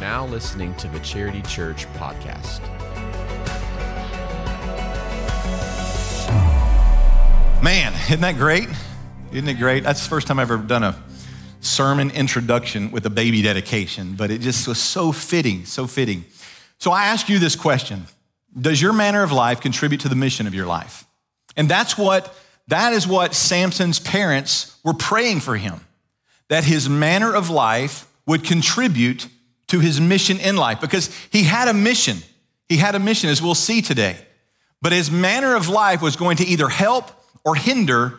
now listening to the Charity Church podcast. Man, isn't that great? Isn't it great? That's the first time I've ever done a sermon introduction with a baby dedication, but it just was so fitting, so fitting. So I ask you this question Does your manner of life contribute to the mission of your life? And that's what, that is what Samson's parents were praying for him, that his manner of life would contribute to his mission in life because he had a mission. He had a mission, as we'll see today. But his manner of life was going to either help or hinder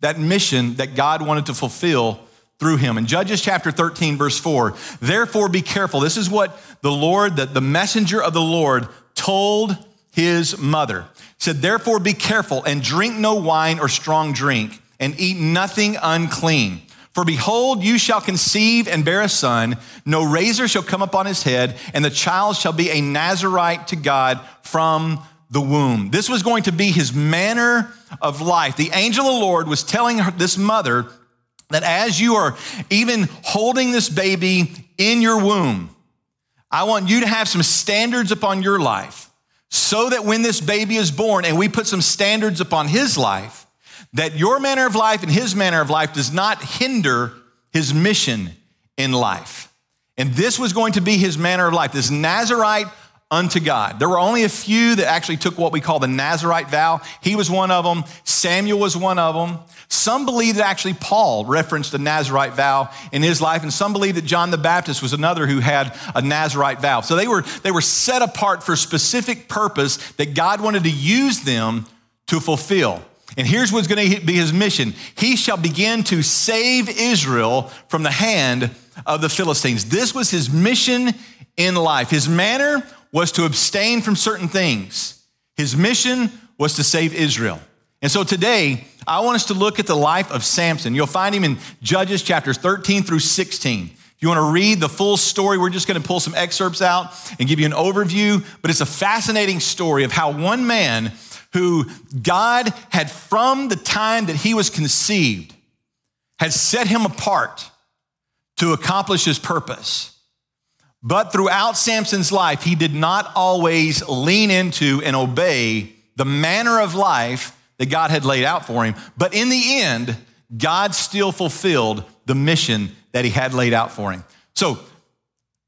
that mission that God wanted to fulfill through him. In Judges chapter 13, verse 4, therefore be careful. This is what the Lord, that the messenger of the Lord told his mother. said, therefore be careful and drink no wine or strong drink and eat nothing unclean. For behold, you shall conceive and bear a son. No razor shall come upon his head, and the child shall be a Nazarite to God from the womb. This was going to be his manner of life. The angel of the Lord was telling her, this mother that as you are even holding this baby in your womb, I want you to have some standards upon your life so that when this baby is born and we put some standards upon his life, that your manner of life and his manner of life does not hinder his mission in life. And this was going to be his manner of life, this Nazarite unto God. There were only a few that actually took what we call the Nazarite vow. He was one of them. Samuel was one of them. Some believe that actually Paul referenced the Nazarite vow in his life, and some believe that John the Baptist was another who had a Nazarite vow. So they were, they were set apart for a specific purpose that God wanted to use them to fulfill. And here's what's going to be his mission He shall begin to save Israel from the hand of the Philistines. This was his mission in life. His manner was to abstain from certain things, his mission was to save Israel. And so today, I want us to look at the life of Samson. You'll find him in Judges chapters 13 through 16. If you want to read the full story, we're just going to pull some excerpts out and give you an overview. But it's a fascinating story of how one man who God had, from the time that he was conceived, had set him apart to accomplish his purpose. But throughout Samson's life, he did not always lean into and obey the manner of life that God had laid out for him. But in the end, God still fulfilled the mission that he had laid out for him. So,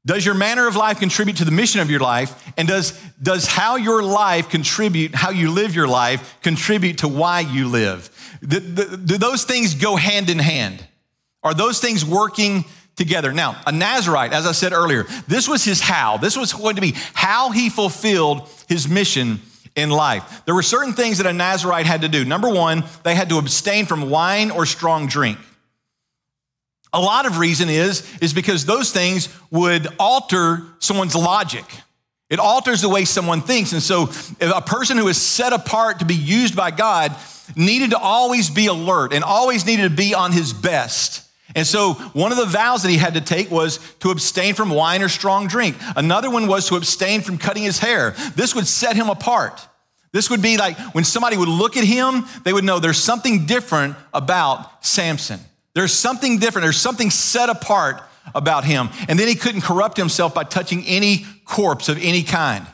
does your manner of life contribute to the mission of your life? And does, does how your life contribute, how you live your life, contribute to why you live? Do, do, those things go hand in hand? Are those things working together. Now, a Nazarite, as I said earlier, this was his how. This was going to be how he fulfilled his mission in life. There were certain things that a Nazarite had to do. Number one, they had to abstain from wine or strong drink. A lot of reason is, is because those things would alter someone's logic. It alters the way someone thinks. And so a person who is set apart to be used by God needed to always be alert and always needed to be on his best. And so, one of the vows that he had to take was to abstain from wine or strong drink. Another one was to abstain from cutting his hair. This would set him apart. This would be like when somebody would look at him, they would know there's something different about Samson. There's something different, there's something set apart about him. And then he couldn't corrupt himself by touching any corpse of any kind.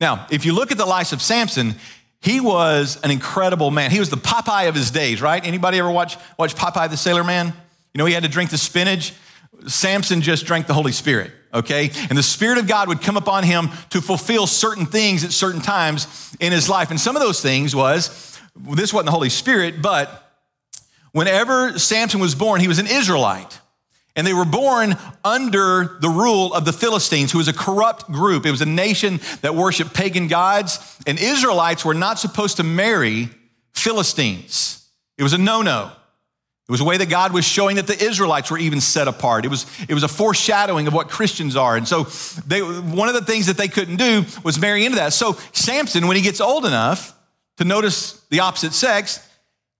Now, if you look at the life of Samson, he was an incredible man. He was the Popeye of his days, right? Anybody ever watch, watch Popeye the Sailor Man? You know, he had to drink the spinach. Samson just drank the Holy Spirit, okay? And the Spirit of God would come upon him to fulfill certain things at certain times in his life. And some of those things was, this wasn't the Holy Spirit, but whenever Samson was born, he was an Israelite. And they were born under the rule of the Philistines, who was a corrupt group. It was a nation that worshiped pagan gods, and Israelites were not supposed to marry Philistines. It was a no no. It was a way that God was showing that the Israelites were even set apart. It was, it was a foreshadowing of what Christians are. And so they, one of the things that they couldn't do was marry into that. So Samson, when he gets old enough to notice the opposite sex,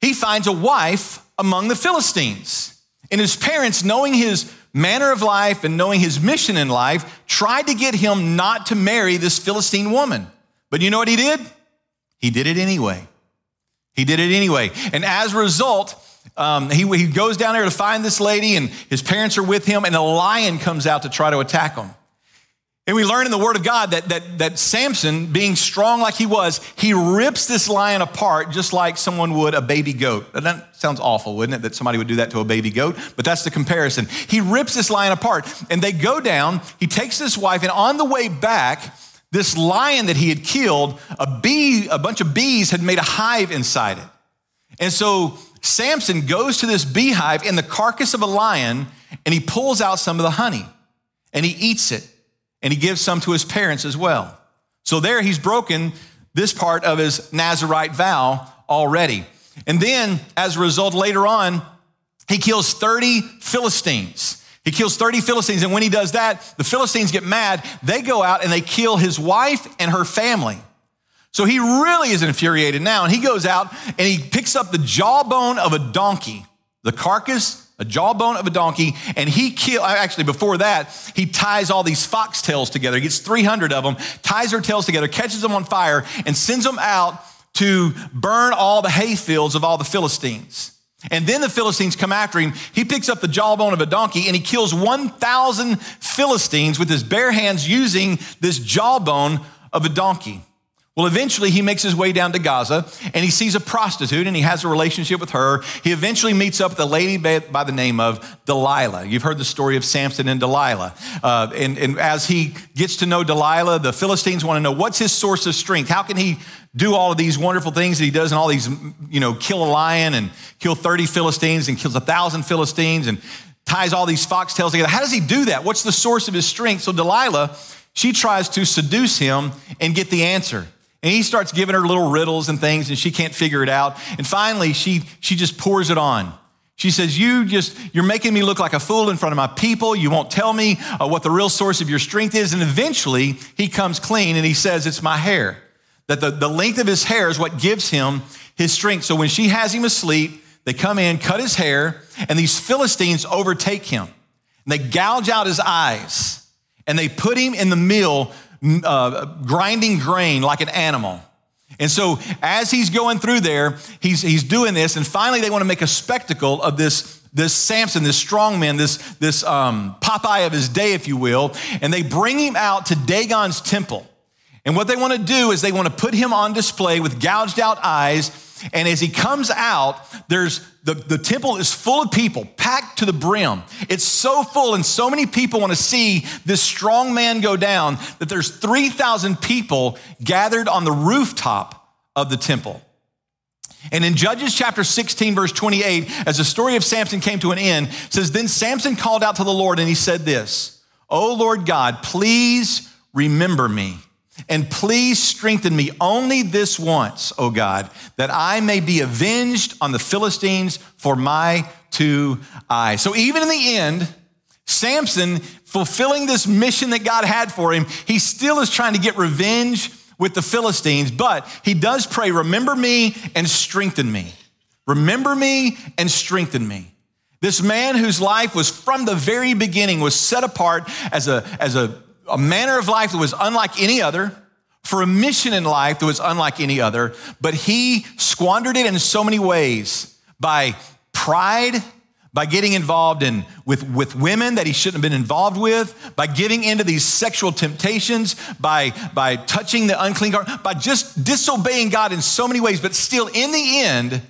he finds a wife among the Philistines. And his parents, knowing his manner of life and knowing his mission in life, tried to get him not to marry this Philistine woman. But you know what he did? He did it anyway. He did it anyway. And as a result, um, he, he goes down there to find this lady, and his parents are with him, and a lion comes out to try to attack him. And we learn in the Word of God that, that, that Samson, being strong like he was, he rips this lion apart just like someone would a baby goat. That sounds awful, wouldn't it, that somebody would do that to a baby goat? But that's the comparison. He rips this lion apart, and they go down. He takes his wife, and on the way back, this lion that he had killed, a bee, a bunch of bees had made a hive inside it. And so Samson goes to this beehive in the carcass of a lion, and he pulls out some of the honey, and he eats it and he gives some to his parents as well. So there he's broken this part of his Nazarite vow already. And then, as a result, later on, he kills 30 Philistines. He kills 30 Philistines, and when he does that, the Philistines get mad. They go out and they kill his wife and her family. So he really is infuriated now, and he goes out and he picks up the jawbone of a donkey, the carcass a jawbone of a donkey, and he kill. Actually, before that, he ties all these foxtails together. He gets 300 of them, ties their tails together, catches them on fire, and sends them out to burn all the hay fields of all the Philistines. And then the Philistines come after him. He picks up the jawbone of a donkey and he kills 1,000 Philistines with his bare hands using this jawbone of a donkey. Well, eventually he makes his way down to Gaza and he sees a prostitute and he has a relationship with her. He eventually meets up with a lady by the name of Delilah. You've heard the story of Samson and Delilah. Uh, and, and as he gets to know Delilah, the Philistines want to know what's his source of strength? How can he do all of these wonderful things that he does and all these, you know, kill a lion and kill 30 Philistines and kills a thousand Philistines and ties all these foxtails together? How does he do that? What's the source of his strength? So Delilah, she tries to seduce him and get the answer. And he starts giving her little riddles and things, and she can't figure it out. And finally, she, she just pours it on. She says, You just, you're making me look like a fool in front of my people. You won't tell me uh, what the real source of your strength is. And eventually, he comes clean and he says, It's my hair. That the, the length of his hair is what gives him his strength. So when she has him asleep, they come in, cut his hair, and these Philistines overtake him. And they gouge out his eyes, and they put him in the mill uh, grinding grain like an animal. And so, as he's going through there, he's, he's doing this, and finally, they want to make a spectacle of this, this Samson, this strong man, this, this um, Popeye of his day, if you will, and they bring him out to Dagon's temple. And what they want to do is they want to put him on display with gouged out eyes. And as he comes out, there's the, the temple is full of people, packed to the brim. It's so full, and so many people want to see this strong man go down that there's 3,000 people gathered on the rooftop of the temple. And in Judges chapter 16, verse 28, as the story of Samson came to an end, says, Then Samson called out to the Lord and he said this, Oh Lord God, please remember me and please strengthen me only this once, O God, that I may be avenged on the Philistines for my two eyes. So even in the end, Samson, fulfilling this mission that God had for him, he still is trying to get revenge with the Philistines, but he does pray, Remember me and strengthen me. Remember me and strengthen me. This man whose life was from the very beginning was set apart as a, as a a manner of life that was unlike any other, for a mission in life that was unlike any other, but he squandered it in so many ways by pride, by getting involved in with, with women that he shouldn't have been involved with, by giving into these sexual temptations, by, by touching the unclean garment, by just disobeying God in so many ways. But still, in the end,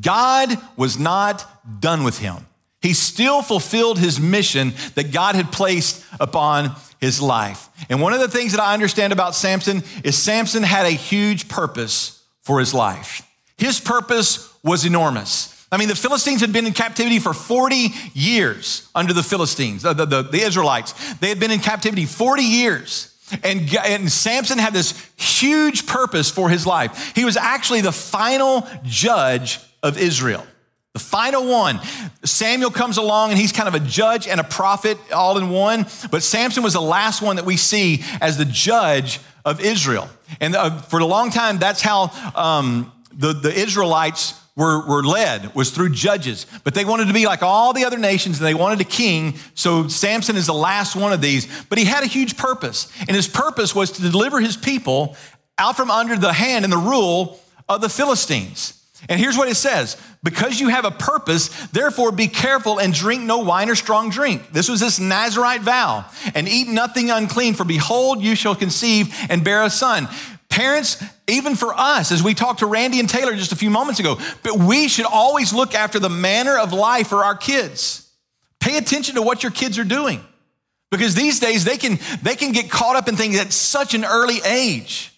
God was not done with him. He still fulfilled his mission that God had placed upon his life. And one of the things that I understand about Samson is Samson had a huge purpose for his life. His purpose was enormous. I mean, the Philistines had been in captivity for 40 years under the Philistines, the, the, the Israelites. They had been in captivity 40 years. And, and Samson had this huge purpose for his life. He was actually the final judge of Israel. The final one. Samuel comes along and he's kind of a judge and a prophet all in one. But Samson was the last one that we see as the judge of Israel. And uh, for a long time, that's how um, the, the Israelites were, were led, was through judges. But they wanted to be like all the other nations and they wanted a king. So Samson is the last one of these. But he had a huge purpose. And his purpose was to deliver his people out from under the hand and the rule of the Philistines. And here's what it says Because you have a purpose, therefore be careful and drink no wine or strong drink. This was this Nazarite vow. And eat nothing unclean, for behold, you shall conceive and bear a son. Parents, even for us, as we talked to Randy and Taylor just a few moments ago, but we should always look after the manner of life for our kids. Pay attention to what your kids are doing. Because these days they can, they can get caught up in things at such an early age.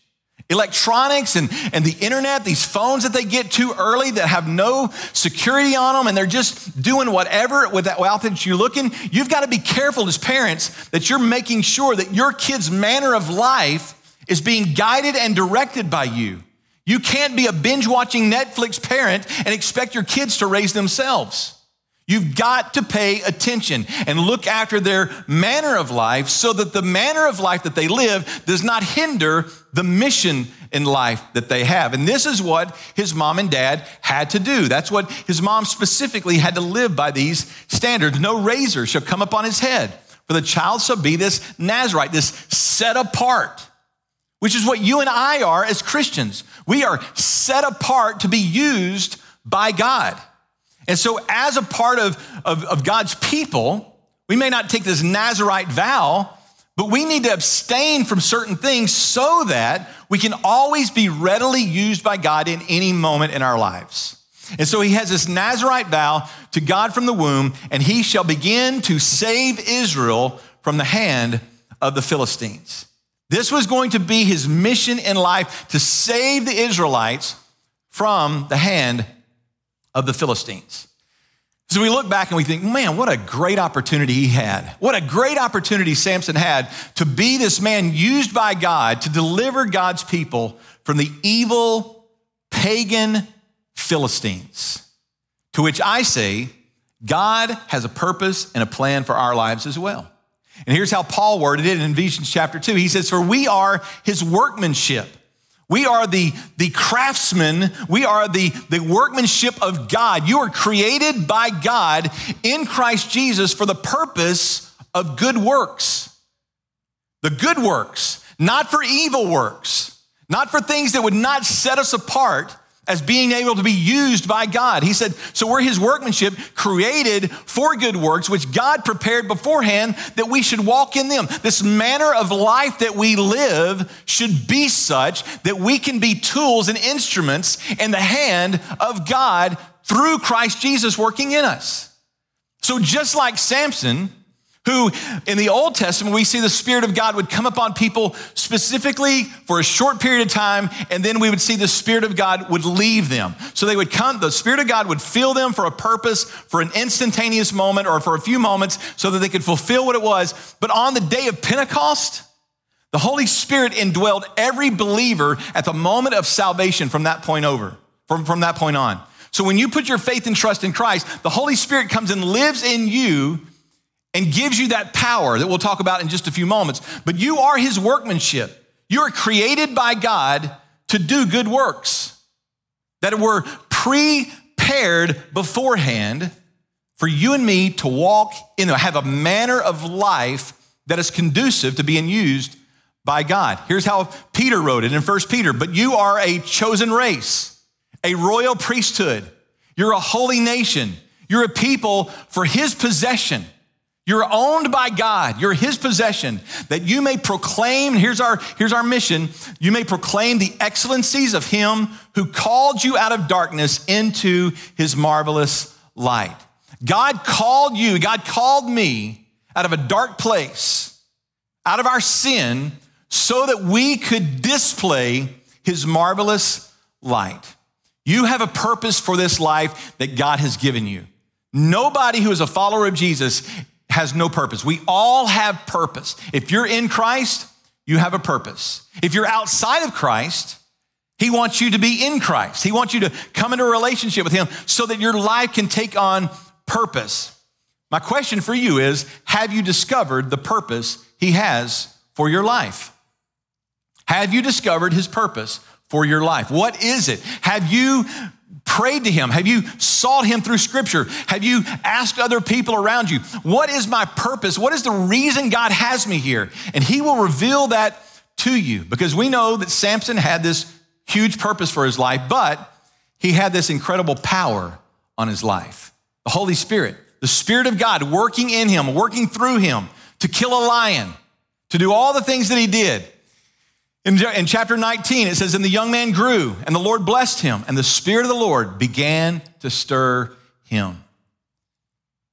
Electronics and, and the internet, these phones that they get too early that have no security on them and they're just doing whatever without you looking. You've got to be careful as parents that you're making sure that your kid's manner of life is being guided and directed by you. You can't be a binge watching Netflix parent and expect your kids to raise themselves. You've got to pay attention and look after their manner of life so that the manner of life that they live does not hinder the mission in life that they have. And this is what his mom and dad had to do. That's what his mom specifically had to live by these standards. No razor shall come upon his head, for the child shall be this Nazarite, this set apart which is what you and I are as Christians. We are set apart to be used by God. And so, as a part of, of, of, God's people, we may not take this Nazarite vow, but we need to abstain from certain things so that we can always be readily used by God in any moment in our lives. And so he has this Nazarite vow to God from the womb, and he shall begin to save Israel from the hand of the Philistines. This was going to be his mission in life to save the Israelites from the hand of the Philistines. So we look back and we think, man, what a great opportunity he had. What a great opportunity Samson had to be this man used by God to deliver God's people from the evil, pagan Philistines. To which I say, God has a purpose and a plan for our lives as well. And here's how Paul worded it in Ephesians chapter 2. He says, For we are his workmanship. We are the, the craftsmen. We are the, the workmanship of God. You are created by God in Christ Jesus for the purpose of good works. The good works, not for evil works, not for things that would not set us apart, as being able to be used by God. He said, So we're his workmanship created for good works, which God prepared beforehand that we should walk in them. This manner of life that we live should be such that we can be tools and instruments in the hand of God through Christ Jesus working in us. So just like Samson, who in the Old Testament, we see the Spirit of God would come upon people specifically for a short period of time, and then we would see the Spirit of God would leave them. So they would come, the Spirit of God would fill them for a purpose, for an instantaneous moment, or for a few moments, so that they could fulfill what it was. But on the day of Pentecost, the Holy Spirit indwelled every believer at the moment of salvation from that point over, from, from that point on. So when you put your faith and trust in Christ, the Holy Spirit comes and lives in you and gives you that power that we'll talk about in just a few moments. But you are his workmanship. You are created by God to do good works that were prepared beforehand for you and me to walk in, have a manner of life that is conducive to being used by God. Here's how Peter wrote it in 1 Peter, but you are a chosen race, a royal priesthood. You're a holy nation. You're a people for his possession you're owned by God. You're his possession that you may proclaim, here's our, here's our mission. You may proclaim the excellencies of him who called you out of darkness into his marvelous light. God called you, God called me out of a dark place, out of our sin, so that we could display his marvelous light. You have a purpose for this life that God has given you. Nobody who is a follower of Jesus has no purpose. We all have purpose. If you're in Christ, you have a purpose. If you're outside of Christ, He wants you to be in Christ. He wants you to come into a relationship with Him so that your life can take on purpose. My question for you is Have you discovered the purpose He has for your life? Have you discovered His purpose for your life? What is it? Have you prayed to him? Have you sought him through scripture? Have you asked other people around you, what is my purpose? What is the reason God has me here? And he will reveal that to you because we know that Samson had this huge purpose for his life, but he had this incredible power on his life. The Holy Spirit, the Spirit of God working in him, working through him to kill a lion, to do all the things that he did. In, in chapter 19, it says, And the young man grew, and the Lord blessed him, and the Spirit of the Lord began to stir him.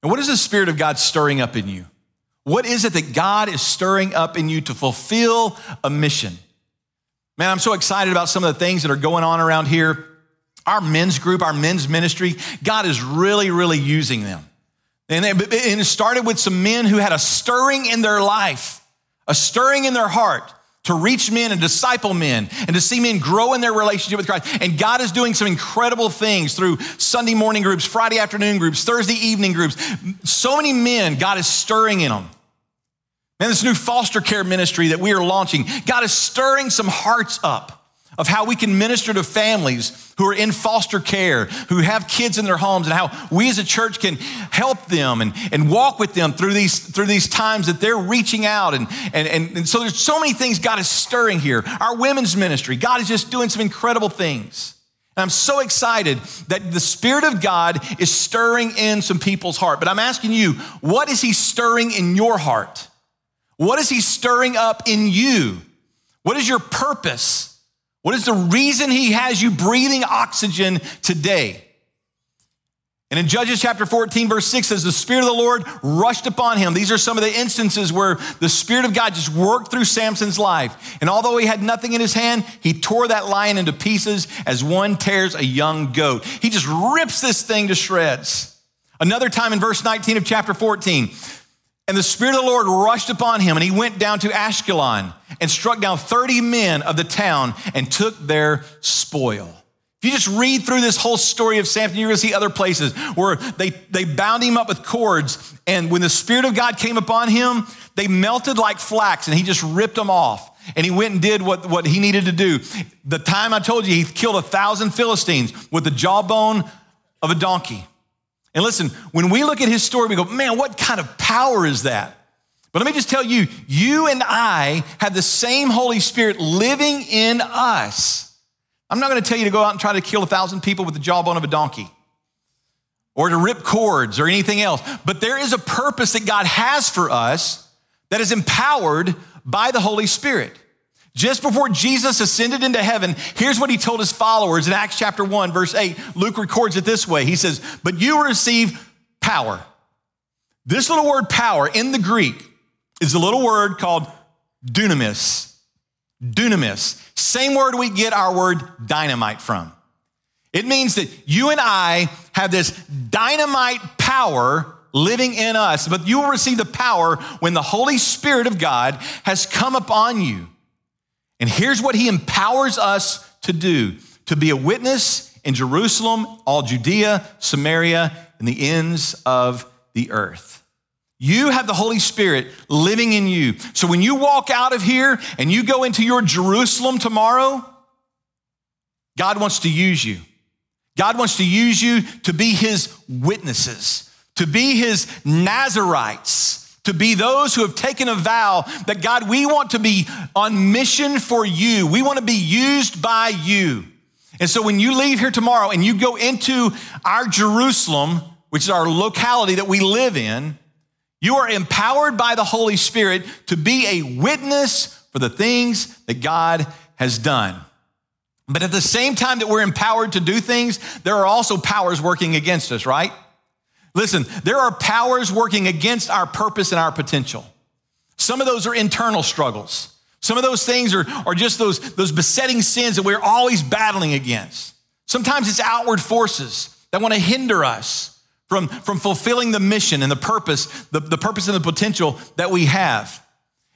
And what is the Spirit of God stirring up in you? What is it that God is stirring up in you to fulfill a mission? Man, I'm so excited about some of the things that are going on around here. Our men's group, our men's ministry, God is really, really using them. And it started with some men who had a stirring in their life, a stirring in their heart to reach men and disciple men and to see men grow in their relationship with Christ. And God is doing some incredible things through Sunday morning groups, Friday afternoon groups, Thursday evening groups. So many men, God is stirring in them. And this new foster care ministry that we are launching, God is stirring some hearts up of how we can minister to families who are in foster care, who have kids in their homes, and how we as a church can help them and, and walk with them through these, through these times that they're reaching out. And, and, and, and so there's so many things God is stirring here. Our women's ministry, God is just doing some incredible things. And I'm so excited that the Spirit of God is stirring in some people's heart. But I'm asking you, what is He stirring in your heart? What is He stirring up in you? What is your purpose? What is the reason he has you breathing oxygen today? And in Judges chapter 14, verse 6 says, The Spirit of the Lord rushed upon him. These are some of the instances where the Spirit of God just worked through Samson's life. And although he had nothing in his hand, he tore that lion into pieces as one tears a young goat. He just rips this thing to shreds. Another time in verse 19 of chapter 14, and the Spirit of the Lord rushed upon him, and he went down to Ashkelon and struck down 30 men of the town and took their spoil. If you just read through this whole story of Samson, you're gonna see other places where they, they bound him up with cords, and when the Spirit of God came upon him, they melted like flax, and he just ripped them off. And he went and did what, what he needed to do. The time I told you, he killed a thousand Philistines with the jawbone of a donkey. And listen, when we look at his story, we go, man, what kind of power is that? But let me just tell you, you and I have the same Holy Spirit living in us. I'm not going to tell you to go out and try to kill a thousand people with the jawbone of a donkey or to rip cords or anything else. But there is a purpose that God has for us that is empowered by the Holy Spirit. Just before Jesus ascended into heaven, here's what he told his followers in Acts chapter 1, verse 8. Luke records it this way He says, But you will receive power. This little word power in the Greek is a little word called dunamis. Dunamis. Same word we get our word dynamite from. It means that you and I have this dynamite power living in us, but you will receive the power when the Holy Spirit of God has come upon you. And here's what he empowers us to do to be a witness in Jerusalem, all Judea, Samaria, and the ends of the earth. You have the Holy Spirit living in you. So when you walk out of here and you go into your Jerusalem tomorrow, God wants to use you. God wants to use you to be his witnesses, to be his Nazarites to be those who have taken a vow that God, we want to be on mission for you. We want to be used by you. And so when you leave here tomorrow and you go into our Jerusalem, which is our locality that we live in, you are empowered by the Holy Spirit to be a witness for the things that God has done. But at the same time that we're empowered to do things, there are also powers working against us, right? Listen, there are powers working against our purpose and our potential. Some of those are internal struggles. Some of those things are, are just those, those besetting sins that we're always battling against. Sometimes it's outward forces that want to hinder us from, from fulfilling the mission and the purpose, the, the purpose and the potential that we have.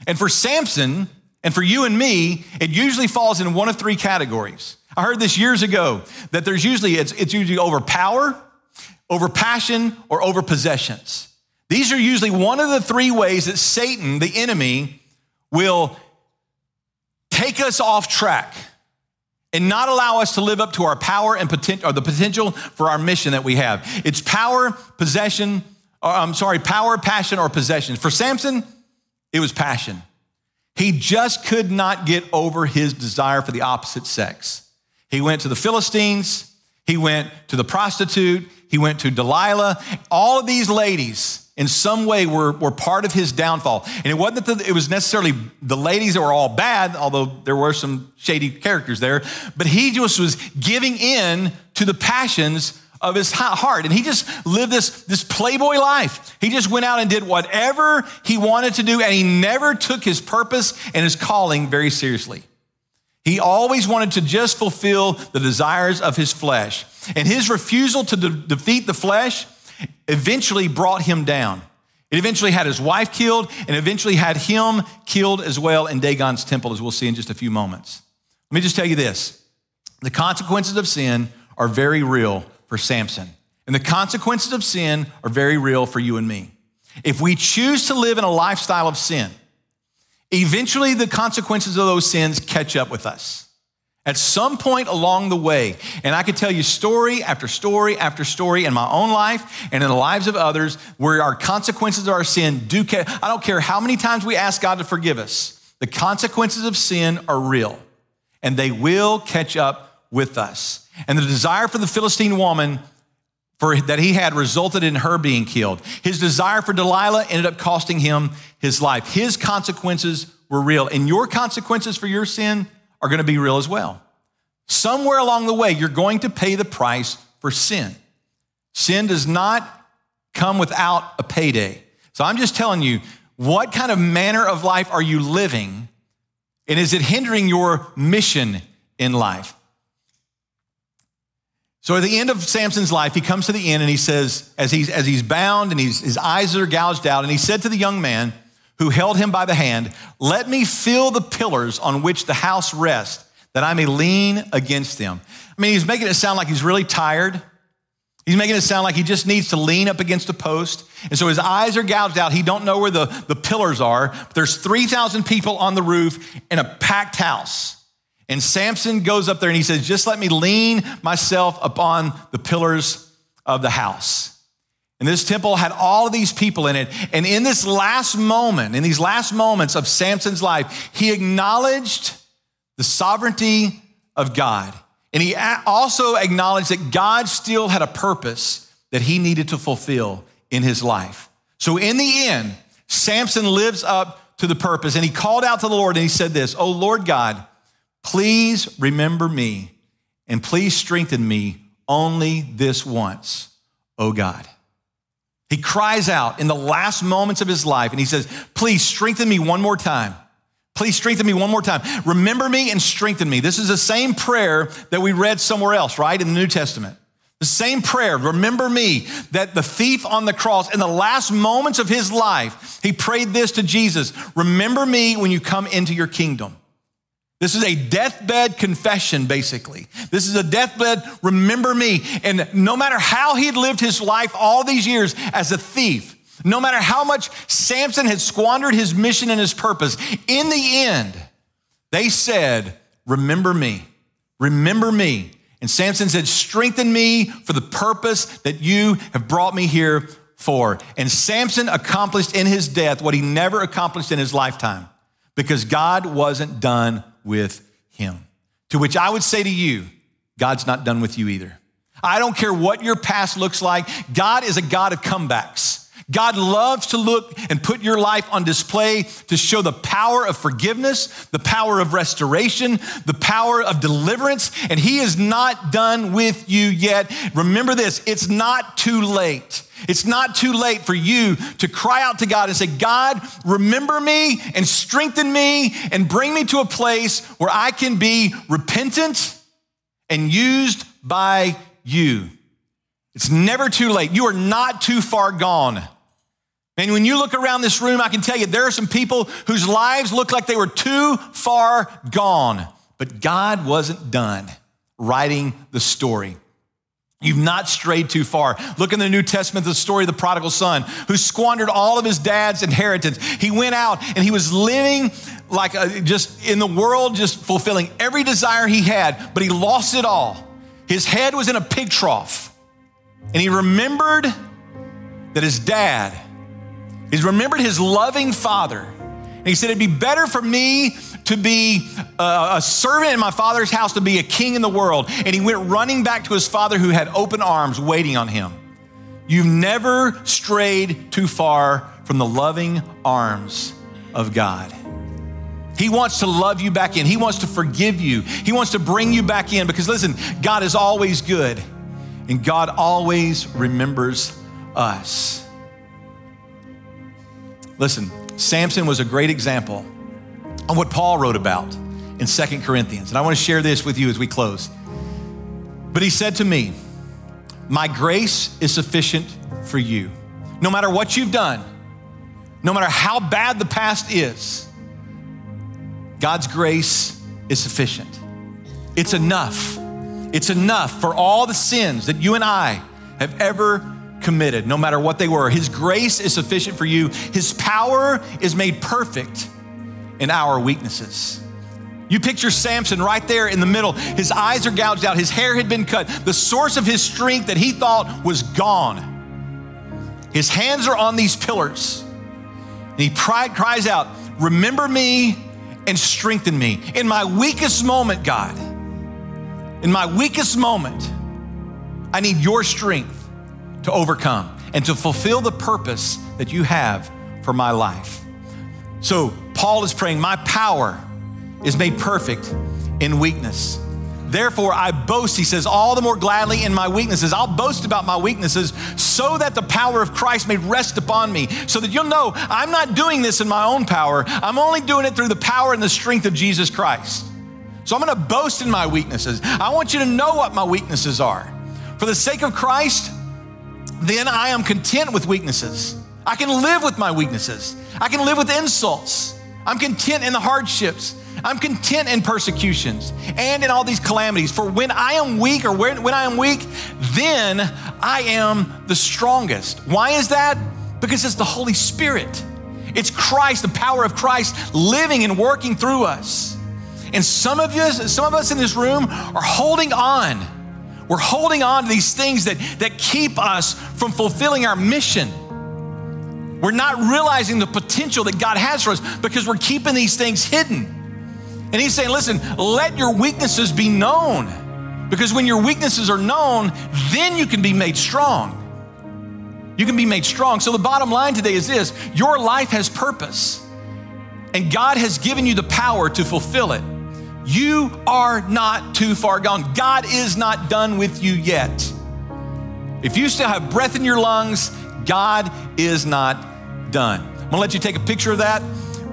And for Samson and for you and me, it usually falls in one of three categories. I heard this years ago that there's usually, it's, it's usually over power, over passion, or over possessions. These are usually one of the three ways that Satan, the enemy, will take us off track and not allow us to live up to our power and potential, or the potential for our mission that we have. It's power, possession, or, I'm sorry, power, passion, or possessions. For Samson, it was passion. He just could not get over his desire for the opposite sex. He went to the Philistines. He went to the prostitute, he went to Delilah. All of these ladies, in some way, were, were part of his downfall. And it wasn't that the, it was necessarily the ladies that were all bad, although there were some shady characters there, but he just was giving in to the passions of his heart. And he just lived this, this playboy life. He just went out and did whatever he wanted to do, and he never took his purpose and his calling very seriously. He always wanted to just fulfill the desires of his flesh. And his refusal to de- defeat the flesh eventually brought him down. It eventually had his wife killed and eventually had him killed as well in Dagon's temple, as we'll see in just a few moments. Let me just tell you this the consequences of sin are very real for Samson. And the consequences of sin are very real for you and me. If we choose to live in a lifestyle of sin, eventually the consequences of those sins catch up with us. At some point along the way, and I could tell you story after story after story in my own life and in the lives of others where our consequences of our sin do, catch. I don't care how many times we ask God to forgive us, the consequences of sin are real and they will catch up with us. And the desire for the Philistine woman for, that he had resulted in her being killed. His desire for Delilah ended up costing him his life. His consequences were real, and your consequences for your sin are going to be real as well. Somewhere along the way, you're going to pay the price for sin. Sin does not come without a payday. So I'm just telling you, what kind of manner of life are you living? And is it hindering your mission in life? So at the end of Samson's life, he comes to the end and he says, as he's, as he's bound and he's, his eyes are gouged out, and he said to the young man who held him by the hand, Let me feel the pillars on which the house rests, that I may lean against them. I mean, he's making it sound like he's really tired. He's making it sound like he just needs to lean up against a post. And so his eyes are gouged out. He don't know where the, the pillars are. But there's 3,000 people on the roof in a packed house. And Samson goes up there and he says, Just let me lean myself upon the pillars of the house. And this temple had all of these people in it. And in this last moment, in these last moments of Samson's life, he acknowledged the sovereignty of God. And he also acknowledged that God still had a purpose that he needed to fulfill in his life. So in the end, Samson lives up to the purpose. And he called out to the Lord and he said this, Oh Lord God, Please remember me and please strengthen me only this once, oh God. He cries out in the last moments of his life and he says, Please strengthen me one more time. Please strengthen me one more time. Remember me and strengthen me. This is the same prayer that we read somewhere else, right? In the New Testament. The same prayer, remember me, that the thief on the cross, in the last moments of his life, he prayed this to Jesus Remember me when you come into your kingdom. This is a deathbed confession, basically. This is a deathbed, remember me. And no matter how he had lived his life all these years as a thief, no matter how much Samson had squandered his mission and his purpose, in the end, they said, Remember me, remember me. And Samson said, Strengthen me for the purpose that you have brought me here for. And Samson accomplished in his death what he never accomplished in his lifetime because God wasn't done with him. To which I would say to you, God's not done with you either. I don't care what your past looks like, God is a God of comebacks. God loves to look and put your life on display to show the power of forgiveness, the power of restoration, the power of deliverance, and He is not done with you yet. Remember this it's not too late. It's not too late for you to cry out to God and say, God, remember me and strengthen me and bring me to a place where I can be repentant and used by you. It's never too late. You are not too far gone. And when you look around this room, I can tell you there are some people whose lives look like they were too far gone, but God wasn't done writing the story. You've not strayed too far. Look in the New Testament, the story of the prodigal son who squandered all of his dad's inheritance. He went out and he was living like a, just in the world, just fulfilling every desire he had, but he lost it all. His head was in a pig trough. And he remembered that his dad, he remembered his loving father, And he said, It'd be better for me to be a, a servant in my father's house, to be a king in the world. And he went running back to his father who had open arms waiting on him. You've never strayed too far from the loving arms of God. He wants to love you back in. He wants to forgive you. He wants to bring you back in because listen, God is always good and God always remembers us. Listen, Samson was a great example of what Paul wrote about in Second Corinthians. And I want to share this with you as we close. But he said to me, My grace is sufficient for you. No matter what you've done, no matter how bad the past is, God's grace is sufficient. It's enough. It's enough for all the sins that you and I have ever committed, no matter what they were. His grace is sufficient for you. His power is made perfect in our weaknesses. You picture Samson right there in the middle. His eyes are gouged out, his hair had been cut. The source of his strength that he thought was gone. His hands are on these pillars. And he cries out, Remember me and strengthen me. In my weakest moment, God, in my weakest moment, I need your strength to overcome and to fulfill the purpose that you have for my life. So, Paul is praying, My power is made perfect in weakness. Therefore, I boast, he says, all the more gladly in my weaknesses. I'll boast about my weaknesses so that the power of Christ may rest upon me, so that you'll know I'm not doing this in my own power. I'm only doing it through the power and the strength of Jesus Christ. So I'm gonna boast in my weaknesses. I want you to know what my weaknesses are. For the sake of Christ, then I am content with weaknesses. I can live with my weaknesses, I can live with insults. I'm content in the hardships. I'm content in persecutions and in all these calamities. For when I am weak, or when, when I am weak, then I am the strongest. Why is that? Because it's the Holy Spirit. It's Christ, the power of Christ living and working through us. And some of us, some of us in this room are holding on. We're holding on to these things that, that keep us from fulfilling our mission. We're not realizing the potential that God has for us because we're keeping these things hidden. And he's saying, listen, let your weaknesses be known. Because when your weaknesses are known, then you can be made strong. You can be made strong. So the bottom line today is this your life has purpose, and God has given you the power to fulfill it. You are not too far gone. God is not done with you yet. If you still have breath in your lungs, God is not done. I'm gonna let you take a picture of that.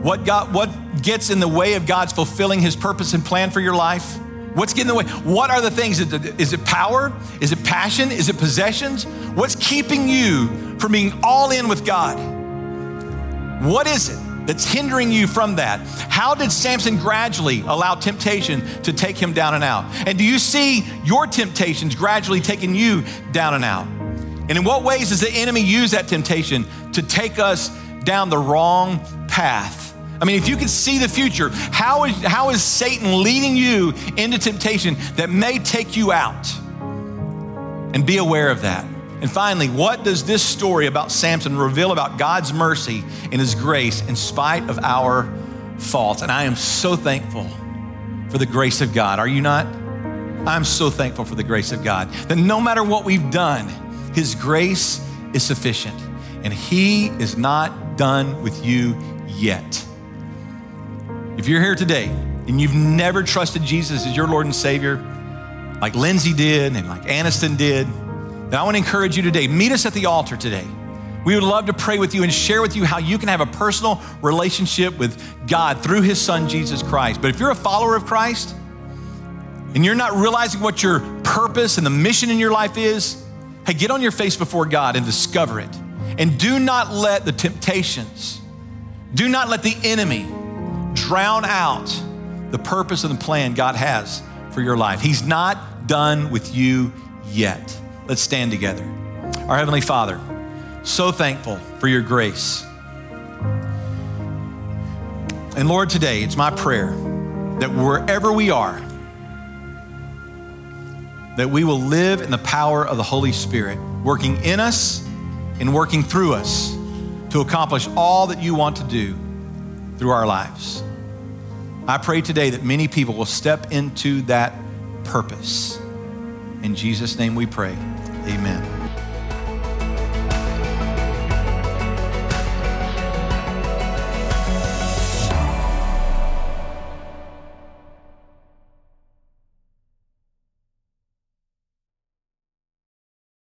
What, God, what gets in the way of God's fulfilling his purpose and plan for your life? What's getting in the way? What are the things? Is it power? Is it passion? Is it possessions? What's keeping you from being all in with God? What is it that's hindering you from that? How did Samson gradually allow temptation to take him down and out? And do you see your temptations gradually taking you down and out? And in what ways does the enemy use that temptation to take us down the wrong path? I mean, if you can see the future, how is, how is Satan leading you into temptation that may take you out? And be aware of that. And finally, what does this story about Samson reveal about God's mercy and his grace in spite of our faults? And I am so thankful for the grace of God. Are you not? I'm so thankful for the grace of God that no matter what we've done, his grace is sufficient. And he is not done with you yet. If you're here today and you've never trusted Jesus as your Lord and Savior, like Lindsay did and like Aniston did, then I want to encourage you today. Meet us at the altar today. We would love to pray with you and share with you how you can have a personal relationship with God through His Son, Jesus Christ. But if you're a follower of Christ and you're not realizing what your purpose and the mission in your life is, hey, get on your face before God and discover it. And do not let the temptations, do not let the enemy drown out the purpose and the plan God has for your life. He's not done with you yet. Let's stand together. Our Heavenly Father, so thankful for your grace. And Lord, today it's my prayer that wherever we are, that we will live in the power of the Holy Spirit, working in us and working through us to accomplish all that you want to do through our lives. I pray today that many people will step into that purpose. In Jesus' name we pray. Amen.